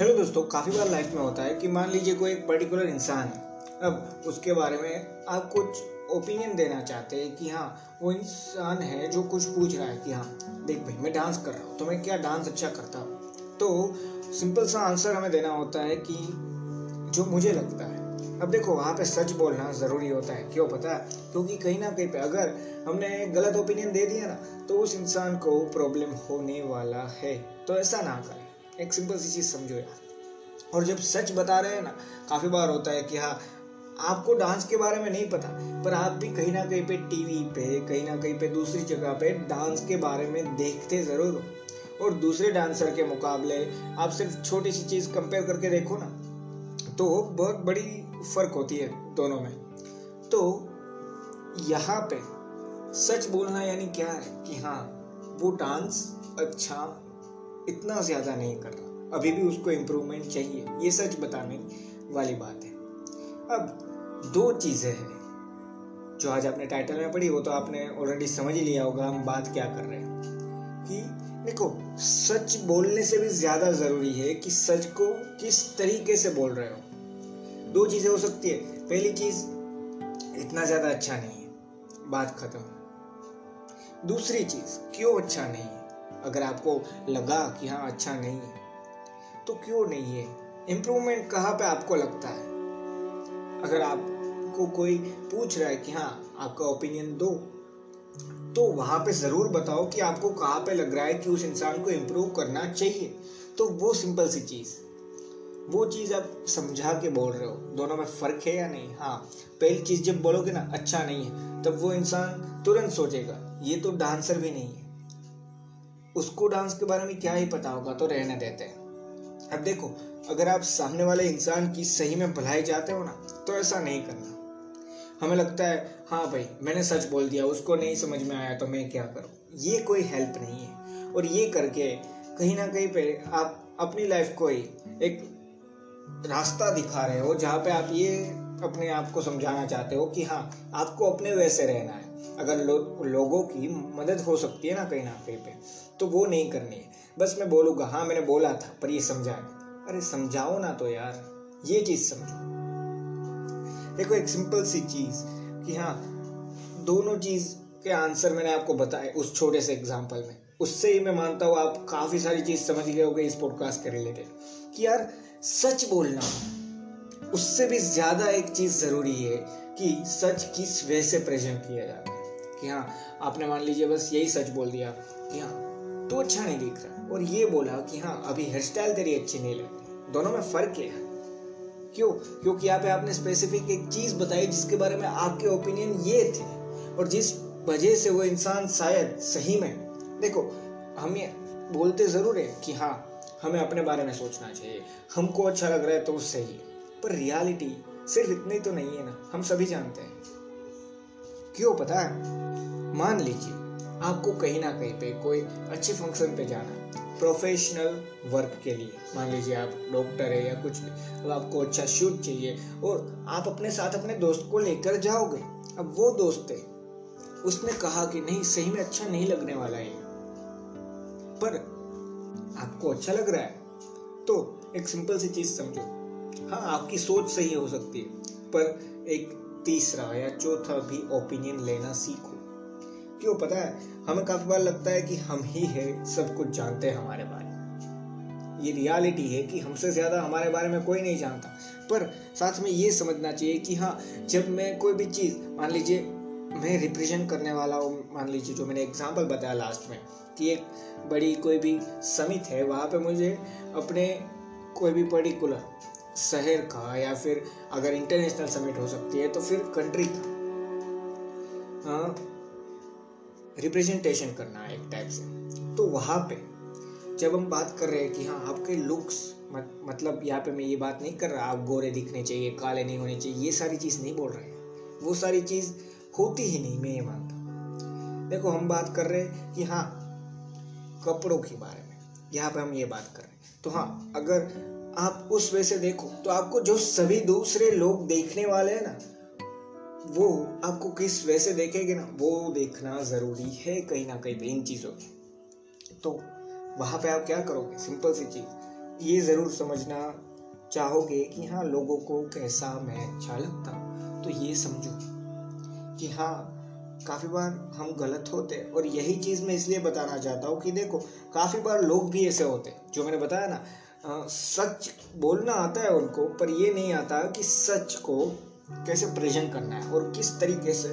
Hello दोस्तों, काफ़ी बार life में होता है कि मान लीजिए कोई एक पर्टिकुलर इंसान है, अब उसके बारे में आप कुछ ओपिनियन देना चाहते हैं कि हाँ वो इंसान है जो कुछ पूछ रहा है कि हाँ देख भाई, मैं डांस कर रहा हूँ तो मैं क्या डांस अच्छा करता हूँ? तो सिंपल सा आंसर हमें देना होता है कि जो मुझे लगता है। अब देखो, वहाँ पे सच बोलना ज़रूरी होता है, क्यों पता है? क्योंकि कहीं ना कहीं पे अगर हमने गलत ओपिनियन दे दिया ना तो उस इंसान को प्रॉब्लम होने वाला है तो ऐसा ना करें। एक सिंपल सी चीज़ समझो यार। और जब सच बता रहे हैं ना, काफ़ी बार होता है कि हाँ आपको डांस के बारे में नहीं पता, पर आप भी कहीं ना कहीं पे टीवी पे, कहीं ना कहीं पे दूसरी जगह पे डांस के बारे में देखते ज़रूर हो। और दूसरे डांसर के मुकाबले, आप सिर्फ़ छोटी सी चीज़ कंपेयर करके देखो ना तो बहुत बड़ी फ़र्क होती है दोनों में। तो यहाँ पे सच बोलना यानी क्या है कि हाँ वो डांस अच्छा इतना ज़्यादा नहीं कर रहा। अभी भी उसको इम्प्रूवमेंट चाहिए, ये सच बताने वाली बात है। अब दो चीज़ें हैं जो आज आपने टाइटल में पढ़ी, वो तो आपने ऑलरेडी समझ ही लिया होगा, हम बात क्या कर रहे हैं। कि देखो, सच बोलने से भी ज़्यादा ज़रूरी है कि सच को किस तरीके से बोल रहे हो। दो चीज़ें हो सकती है। पहली चीज़, इतना ज़्यादा अच्छा नहीं है, बात खत्म। दूसरी चीज़, क्यों अच्छा नहीं है? अगर आपको लगा कि हाँ अच्छा नहीं है तो क्यों नहीं है? इम्प्रूवमेंट कहाँ पे आपको लगता है? अगर आपको कोई पूछ रहा है कि हाँ आपका ओपिनियन दो तो वहाँ पे ज़रूर बताओ कि आपको कहाँ पे लग रहा है कि उस इंसान को इम्प्रूव करना चाहिए। तो वो सिंपल सी चीज़, वो चीज़ आप समझा के बोल रहे हो, दोनों में फ़र्क है या नहीं? हाँ पहली चीज़ जब बोलोगे ना अच्छा नहीं है, तब वो इंसान तुरंत सोचेगा, ये तो डांसर भी नहीं है। उसको डांस के बारे में क्या ही पता होगा तो रहने देते हैं। अब देखो, अगर आप सामने वाले इंसान की सही में भलाई चाहते हो ना तो ऐसा नहीं करना। हमें लगता है हाँ भाई, मैंने सच बोल दिया, उसको नहीं समझ में आया तो मैं क्या करूँ? ये कोई हेल्प नहीं है। और ये करके कहीं ना कहीं पे आप अपनी लाइफ को ही एक रास्ता दिखा रहे हो, जहाँ पे आप ये अपने आप को समझाना चाहते हो कि हाँ आपको अपने वैसे रहना है। अगर लो, लोगों की मदद हो सकती है ना कहीं ना कहीं पे तो वो नहीं करनी है। बस मैं बोलूँगा हाँ मैंने बोला था पर ये समझा अरे समझाओ ना तो यार ये चीज़ समझो। देखो एक सिंपल सी चीज़ कि हाँ दोनों चीज़ के आंसर मैंने आपको बताए उस छोटे से एग्ज़ाम्पल में। उससे ही मैं मानता हूँ आप काफ़ी सारी चीज़ समझ गए होगे इस पॉडकास्ट के रिलेटेड कि यार सच बोलना। उससे भी ज़्यादा एक चीज़ ज़रूरी है कि सच किस वे से प्रेजेंट किया जाता है। कि हाँ आपने मान लीजिए बस यही सच बोल दिया कि हाँ तो अच्छा नहीं दिख रहा। और ये बोला कि हाँ अभी हेयर स्टाइल तेरी अच्छी नहीं लगती दोनों में फ़र्क क्या है? क्यों? क्योंकि यहाँ पे आपने स्पेसिफिक एक चीज़ बताई जिसके बारे में आपके ओपिनियन ये थे। और जिस वजह से वो इंसान शायद सही में, देखो, हम ये बोलते ज़रूर है कि हाँ हमें अपने बारे में सोचना चाहिए। हमको अच्छा लग रहा है तो सही है। पर रियलिटी सिर्फ़ इतनी तो नहीं है ना, हम सभी जानते हैं। क्यों पता है? मान लीजिए, आपको कहीं ना कहीं पे कोई अच्छे फ़ंक्शन पे जाना प्रोफेशनल वर्क के लिए। मान लीजिए आप डॉक्टर है या कुछ भी, अब आपको अच्छा शूट चाहिए और आप अपने साथ अपने दोस्त को लेकर जाओगे। अब वो दोस्त है, उसने कहा कि नहीं, सही में अच्छा नहीं लगने वाला है। पर आपको अच्छा लग रहा है तो एक सिंपल सी चीज़ समझो। हाँ आपकी सोच सही हो सकती है, पर एक तीसरा या चौथा भी ओपिनियन लेना सीखो। क्यों पता है, हमें काफ़ी बार लगता है कि हम ही है, सब कुछ जानते हैं हमारे बारे में। ये रियलिटी है कि हमसे ज़्यादा हमारे बारे में कोई नहीं जानता, पर साथ में ये समझना चाहिए कि हाँ जब मैं कोई भी चीज़, मान लीजिए, मैं रिप्रेजेंट करने वाला हूँ, मान लीजिए जो मैंने एग्ज़ाम्पल बताया लास्ट में, कि एक बड़ी कोई भी समित है, वहाँ पे मुझे अपने कोई भी पर्टिकुलर शहर का या फिर अगर इंटरनेशनल समिट हो सकती है तो फिर कंट्री का। रिप्रेजेंटेशन करना है एक टाइप से। तो वहाँ पे जब हम बात कर रहे हैं कि हाँ आपके लुक्स मत, मतलब यहाँ पे मैं ये बात नहीं कर रहा आप गोरे दिखने चाहिए काले नहीं होने चाहिए ये सारी चीज़ नहीं बोल रहे हैं। वो सारी चीज़ होती ही नहीं मैं ये मानता देखो हम बात कर रहे हैं कि हाँ कपड़ों के बारे में। यहाँ पे हम ये बात कर रहे हैं। तो हाँ अगर आप उस वे से देखो। तो आपको जो सभी दूसरे लोग देखने वाले हैं ना, वो आपको किस वे से देखेंगे ना, वो देखना ज़रूरी है कहीं ना कहीं इन चीज़ों की तो वहाँ पे आप क्या करोगे? सिंपल सी चीज़। ये ज़रूर समझना चाहोगे कि हाँ लोगों को कैसा मैं अच्छा लगता तो ये समझो कि हाँ काफ़ी बार हम गलत होते हैं। और यही चीज़ मैं इसलिए बताना चाहता हूँ कि देखो, काफ़ी बार लोग भी ऐसे होते हैं। जो मैंने बताया ना सच बोलना आता है उनको, पर ये नहीं आता कि सच को कैसे प्रेजेंट करना है और किस तरीके से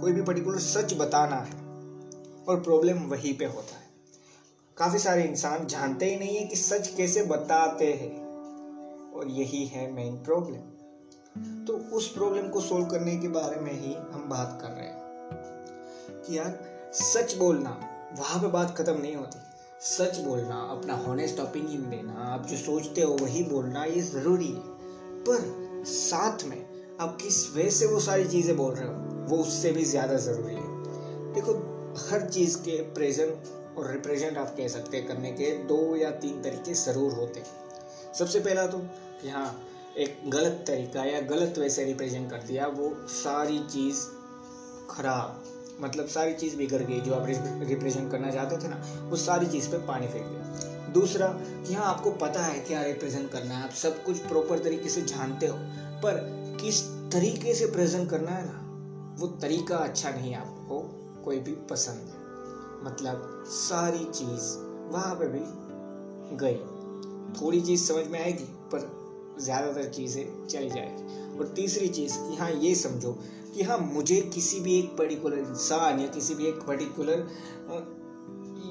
कोई भी पर्टिकुलर सच बताना है। और प्रॉब्लम वहीं पे होता है। काफ़ी सारे इंसान जानते ही नहीं है कि सच कैसे बताते हैं। और यही है मेन प्रॉब्लम तो उस प्रॉब्लम को सोल्व करने के बारे में ही हम बात कर रहे हैं कि यार, सच बोलना, वहाँ पे बात खत्म नहीं होती। सच बोलना, अपना हॉनेस्ट ओपिनियन देना। सोचते हो, वही बोलना ये ज़रूरी है। पर साथ में, आप किस वे से वो सारी चीज़ें बोल रहे हो, वो उससे भी ज़्यादा ज़रूरी है। देखो, हर चीज़ के प्रेजेंट और रिप्रेजेंट आप कह सकते हैं, करने के दो या तीन तरीके ज़रूर होते हैं। सबसे पहला तो कि हाँ एक गलत तरीका या गलत वे से रिप्रेजेंट कर दिया, वो सारी चीज़ खराब मतलब सारी चीज़ बिगड़ गई, जो आप रिप्रेजेंट करना चाहते थे ना, वो सारी चीज़ पे पानी फेंक दिया। दूसरा कि हाँ आपको पता है क्या रिप्रेजेंट करना है, आप सब कुछ प्रॉपर तरीके से जानते हो, पर किस तरीके से प्रेजेंट करना है ना, वो तरीका अच्छा नहीं आपको, कोई भी पसंद है। मतलब सारी चीज़ वहाँ पे भी गई। थोड़ी चीज़ समझ में आएगी, पर ज़्यादातर चीज़ें चली जाएगी। और तीसरी चीज़ कि हाँ ये समझो कि हाँ मुझे किसी भी एक पर्टिकुलर इंसान या किसी भी एक पर्टिकुलर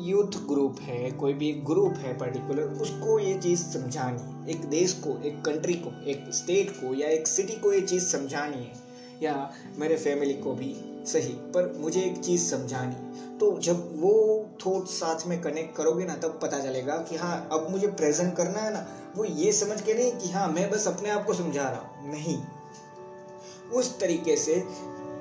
यूथ ग्रुप है, कोई भी ग्रुप है पर्टिकुलर उसको ये चीज़ समझानी है। एक देश को, एक कंट्री को, एक स्टेट को या एक सिटी को ये चीज़ समझानी है। या मेरे फैमिली को भी सही, पर मुझे एक चीज़ समझानी तो जब वो थॉट साथ में कनेक्ट करोगे ना, तब पता चलेगा कि हाँ अब मुझे प्रेजेंट करना है ना, वो ये समझ के नहीं कि हाँ मैं बस अपने आप को समझा रहा हूँ। नहीं। उस तरीके से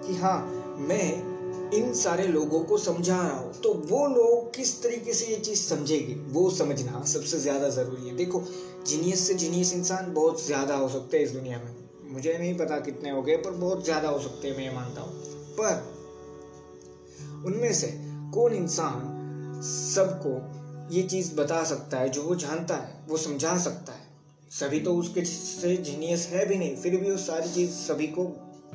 कि हाँ मैं इन सारे लोगों को समझा रहा हूँ। तो वो लोग किस तरीके से ये चीज़ समझेगी? वो समझना सबसे ज़्यादा ज़रूरी है। देखो जीनियस से जीनियस इंसान बहुत ज़्यादा हो सकते हैं इस दुनिया में। मुझे नहीं पता कितने हो गए, पर बहुत ज़्यादा हो सकते हैं, मैं मानता हूँ। पर उनमें से कौन इंसान सबको ये चीज़ बता सकता है, जो वो जानता है, वो समझा सकता है? सभी तो उसके से जीनियस है भी नहीं, फिर भी वो सारी चीज़ सभी को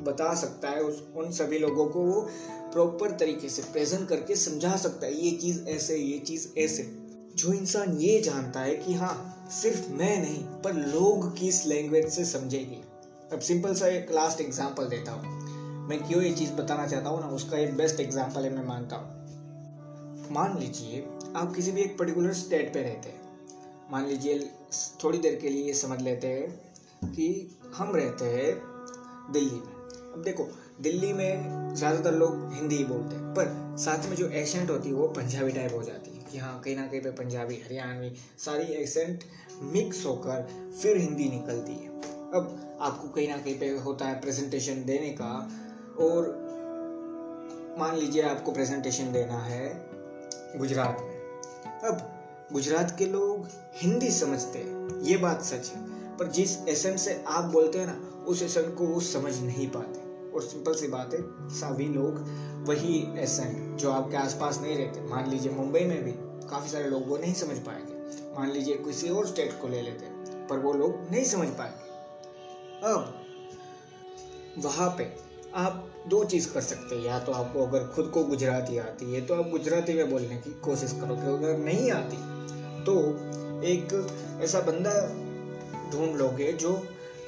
बता सकता है, उस उन सभी लोगों को वो प्रॉपर तरीके से प्रेजेंट करके समझा सकता है, ये चीज़ ऐसे, ये चीज़ ऐसे। जो इंसान ये जानता है कि हाँ सिर्फ़ मैं नहीं, पर लोग किस लैंग्वेज से समझेगी। अब सिंपल सा एक लास्ट एग्ज़ाम्पल देता हूँ। मैं क्यों ये चीज़ बताना चाहता हूँ ना, उसका एक बेस्ट एग्ज़ाम्पल है, मैं मानता हूँ। मान लीजिए, आप किसी भी एक पर्टिकुलर स्टेट पे रहते हैं। मान लीजिए, थोड़ी देर के लिए समझ लेते हैं कि हम रहते हैं दिल्ली में। अब देखो दिल्ली में ज़्यादातर लोग हिंदी ही बोलते हैं, पर साथ में जो एसेंट होती है, वो पंजाबी टाइप हो जाती है। कि हाँ कहीं ना कहीं पे पंजाबी, हरियाणवी, सारी एसेंट मिक्स होकर फिर हिंदी निकलती है। अब आपको कहीं ना कहीं पे होता है प्रेजेंटेशन देने का, और मान लीजिए आपको प्रेजेंटेशन देना है गुजरात में। अब गुजरात के लोग हिंदी समझते हैं, ये बात सच है, पर जिस एसेंट से आप बोलते हैं ना, उस एसेंट को वो समझ नहीं पाते। और सिंपल सी बात है, सभी लोग वही एसेंट जो आपके आसपास नहीं रहते। मान लीजिए मुंबई में भी काफ़ी सारे लोग वो नहीं समझ पाएँगे। मान लीजिए किसी और स्टेट को ले लेते पर वो लोग नहीं समझ पाएँगे। अब वहाँ पे आप दो चीज़ कर सकते हैं। या तो आपको अगर खुद को गुजराती आती है तो आप गुजराती में बोलने की कोशिश करोगे अगर नहीं आती तो एक ऐसा बंदा ढूंढ लोगे जो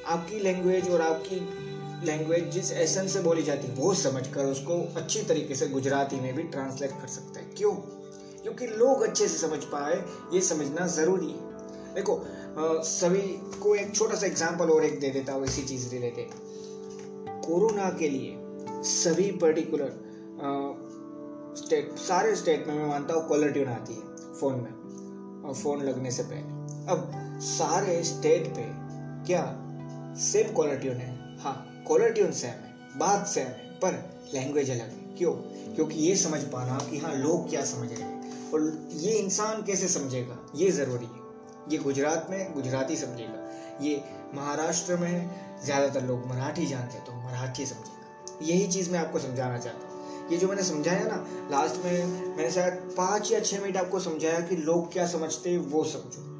आपकी लैंग्वेज और आपकी लैंग्वेज जिस एसेंस से बोली जाती है। वो समझ कर उसको अच्छी तरीके से गुजराती में भी ट्रांसलेट कर सकता है। क्यों? क्योंकि लोग अच्छे से समझ पाए, ये समझना ज़रूरी है। देखो सभी को एक छोटा सा एग्ज़ाम्पल और एक दे देता हूँ इसी चीज़ रिलेटेड कोरोना के लिए सभी पर्टिकुलर स्टेट सारे स्टेट में मैं मानता हूँ कॉलर ट्यून आती है फ़ोन में और फ़ोन लगने से पहले। अब सारे स्टेट पे क्या? सेम कॉलर ट्यून है हाँ कॉलर ट्यून सेम है, बात सेम है, पर लैंग्वेज अलग है। क्यों? क्योंकि ये समझ पाना कि हाँ लोग क्या समझ रहे हैं। और ये इंसान कैसे समझेगा? ये ज़रूरी है। ये गुजरात में गुजराती समझेगा। ये महाराष्ट्र में ज़्यादातर लोग मराठी जानते हैं तो मराठी समझेगा। यही चीज़ मैं आपको समझाना चाहता हूँ। ये जो मैंने समझाया ना लास्ट में मैंने शायद पाँच या छः मिनट आपको समझाया कि लोग क्या समझते हैं, वो समझो।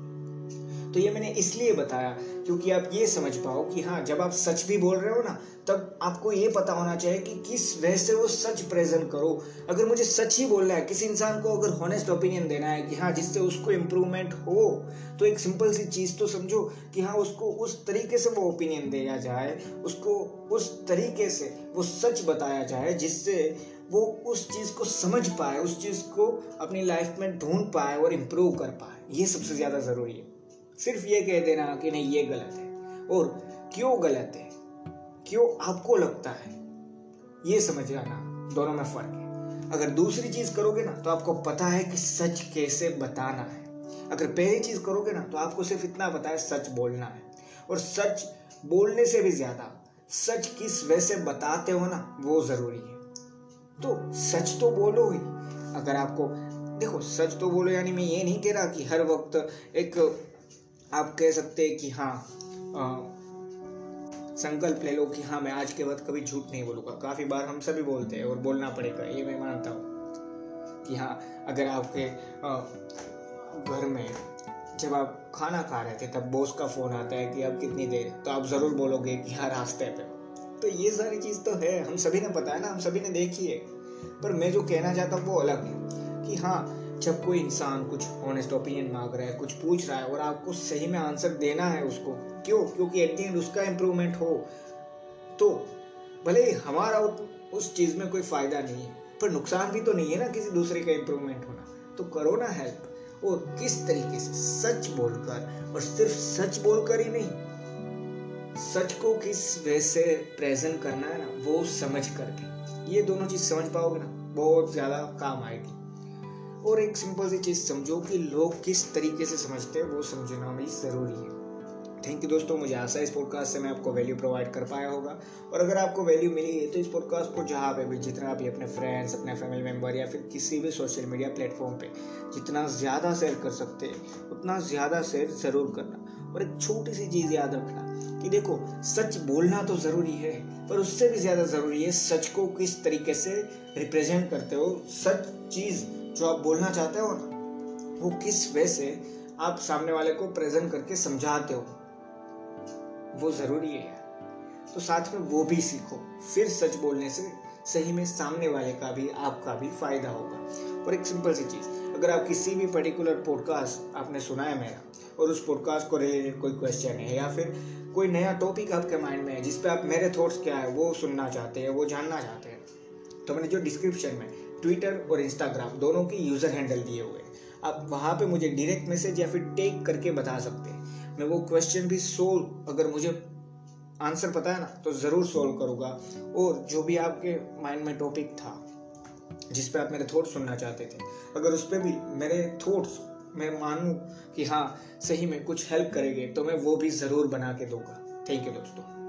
तो ये मैंने इसलिए बताया क्योंकि आप ये समझ पाओ कि हाँ जब आप सच भी बोल रहे हो ना, तब आपको ये पता होना चाहिए कि किस वजह से वो सच प्रेजेंट करो। अगर मुझे सच ही बोलना है, किसी इंसान को अगर हॉनेस्ट ओपिनियन देना है कि हाँ जिससे उसको इम्प्रूवमेंट हो तो एक सिंपल सी चीज़ तो समझो कि हाँ उसको उस तरीके से वो ओपिनियन दिया जाए, उसको उस तरीके से वो सच बताया जाए, जिससे वो उस चीज़ को समझ पाए, उस चीज़ को अपनी लाइफ में ढूंढ पाए और इम्प्रूव कर पाए। ये सबसे ज़्यादा ज़रूरी है। सिर्फ़ ये कह देना कि नहीं, ये गलत है। और क्यों गलत है? क्यों आपको लगता है? ये समझ जाना, दोनों में फ़र्क है। अगर दूसरी चीज़ करोगे ना तो आपको पता है कि सच कैसे बताना है। अगर पहली चीज़ करोगे ना तो आपको सिर्फ़ इतना पता है, सच बोलना है। और सच बोलने से भी ज़्यादा, सच किस वैसे बताते हो ना, वो ज़रूरी है। तो सच तो बोलो ही। अगर आपको, देखो, सच तो बोलो, यानी मैं ये नहीं कह रहा कि हर वक्त एक आप कह सकते हैं कि हाँ संकल्प ले लो कि हाँ मैं आज के बाद कभी झूठ नहीं बोलूँगा। काफ़ी बार हम सभी बोलते हैं और बोलना पड़ेगा, ये मैं मानता हूँ कि हाँ अगर आपके घर में जब आप खाना खा रहे थे, तब बॉस का फ़ोन आता है कि अब कितनी देर तो आप ज़रूर बोलोगे कि हाँ रास्ते पे। तो ये सारी चीज़ तो है, हम सभी ने पता है ना, हम सभी ने देखी है। पर मैं जो कहना चाहता हूँ, वो अलग है कि हाँ जब कोई इंसान कुछ ऑनेस्ट ओपिनियन मांग रहा है, कुछ पूछ रहा है और आपको सही में आंसर देना है उसको, क्यों? क्योंकि एट दी एंड उसका इम्प्रूवमेंट हो। तो भले हमारा उस चीज़ में कोई फ़ायदा नहीं है, पर नुकसान भी तो नहीं है ना किसी दूसरे का इम्प्रूवमेंट होना। तो करो ना हेल्प और किस तरीके से सच बोलकर, और सिर्फ़ सच बोलकर ही नहीं, सच को किस वे से प्रेजेंट करना है ना, वो समझ करके। ये दोनों चीज़ समझ पाओगे ना, बहुत ज़्यादा काम आएगी। और एक सिंपल सी चीज़ समझो कि लोग किस तरीके से समझते हैं, वो समझना भी ज़रूरी है। थैंक यू दोस्तों, मुझे आशा है इस पॉडकास्ट से मैं आपको वैल्यू प्रोवाइड कर पाया होगा। और अगर आपको वैल्यू मिली है तो इस पॉडकास्ट को जहाँ पे भी, जितना भी अपने फ्रेंड्स अपने फैमिली मेंबर या फिर किसी भी सोशल मीडिया प्लेटफॉर्म पे जितना ज़्यादा शेयर कर सकते हैं, उतना ज़्यादा शेयर ज़रूर करना। और एक छोटी सी चीज़ याद रखना कि देखो, सच बोलना तो ज़रूरी है, पर उससे भी ज़्यादा ज़रूरी है सच को किस तरीके से रिप्रेजेंट करते हो, सच चीज़ जो आप बोलना चाहते हो ना, वो किस वे से आप सामने वाले को प्रेजेंट करके समझाते हो, वो ज़रूरी है तो साथ में वो भी सीखो, फिर सच बोलने से सही में सामने वाले का भी, आपका भी फ़ायदा होगा। और एक सिंपल सी चीज़, अगर आप किसी भी पर्टिकुलर पॉडकास्ट आपने सुना है मेरा, और उस पॉडकास्ट को रिलेटेड कोई क्वेश्चन है, या फिर कोई नया टॉपिक आपके माइंड में है, जिस पे आप मेरे थॉट्स क्या है, वो सुनना चाहते हैं, वो जानना चाहते हैं तो मैंने जो डिस्क्रिप्शन में ट्विटर और इंस्टाग्राम दोनों के यूज़र हैंडल दिए हुए हैं। आप वहाँ पे मुझे डायरेक्ट मैसेज या फिर टेक करके बता सकते हैं। मैं वो क्वेश्चन भी सोल्व अगर मुझे आंसर पता है ना तो ज़रूर सोल्व करूँगा। और जो भी आपके माइंड में टॉपिक था, जिस पे आप मेरे थॉट्स सुनना चाहते थे, अगर उस पर भी मेरे थॉट्स मैं मानूँ कि हाँ सही में कुछ हेल्प करेंगे तो मैं वो भी ज़रूर बना के दूँगा। थैंक यू दोस्तों।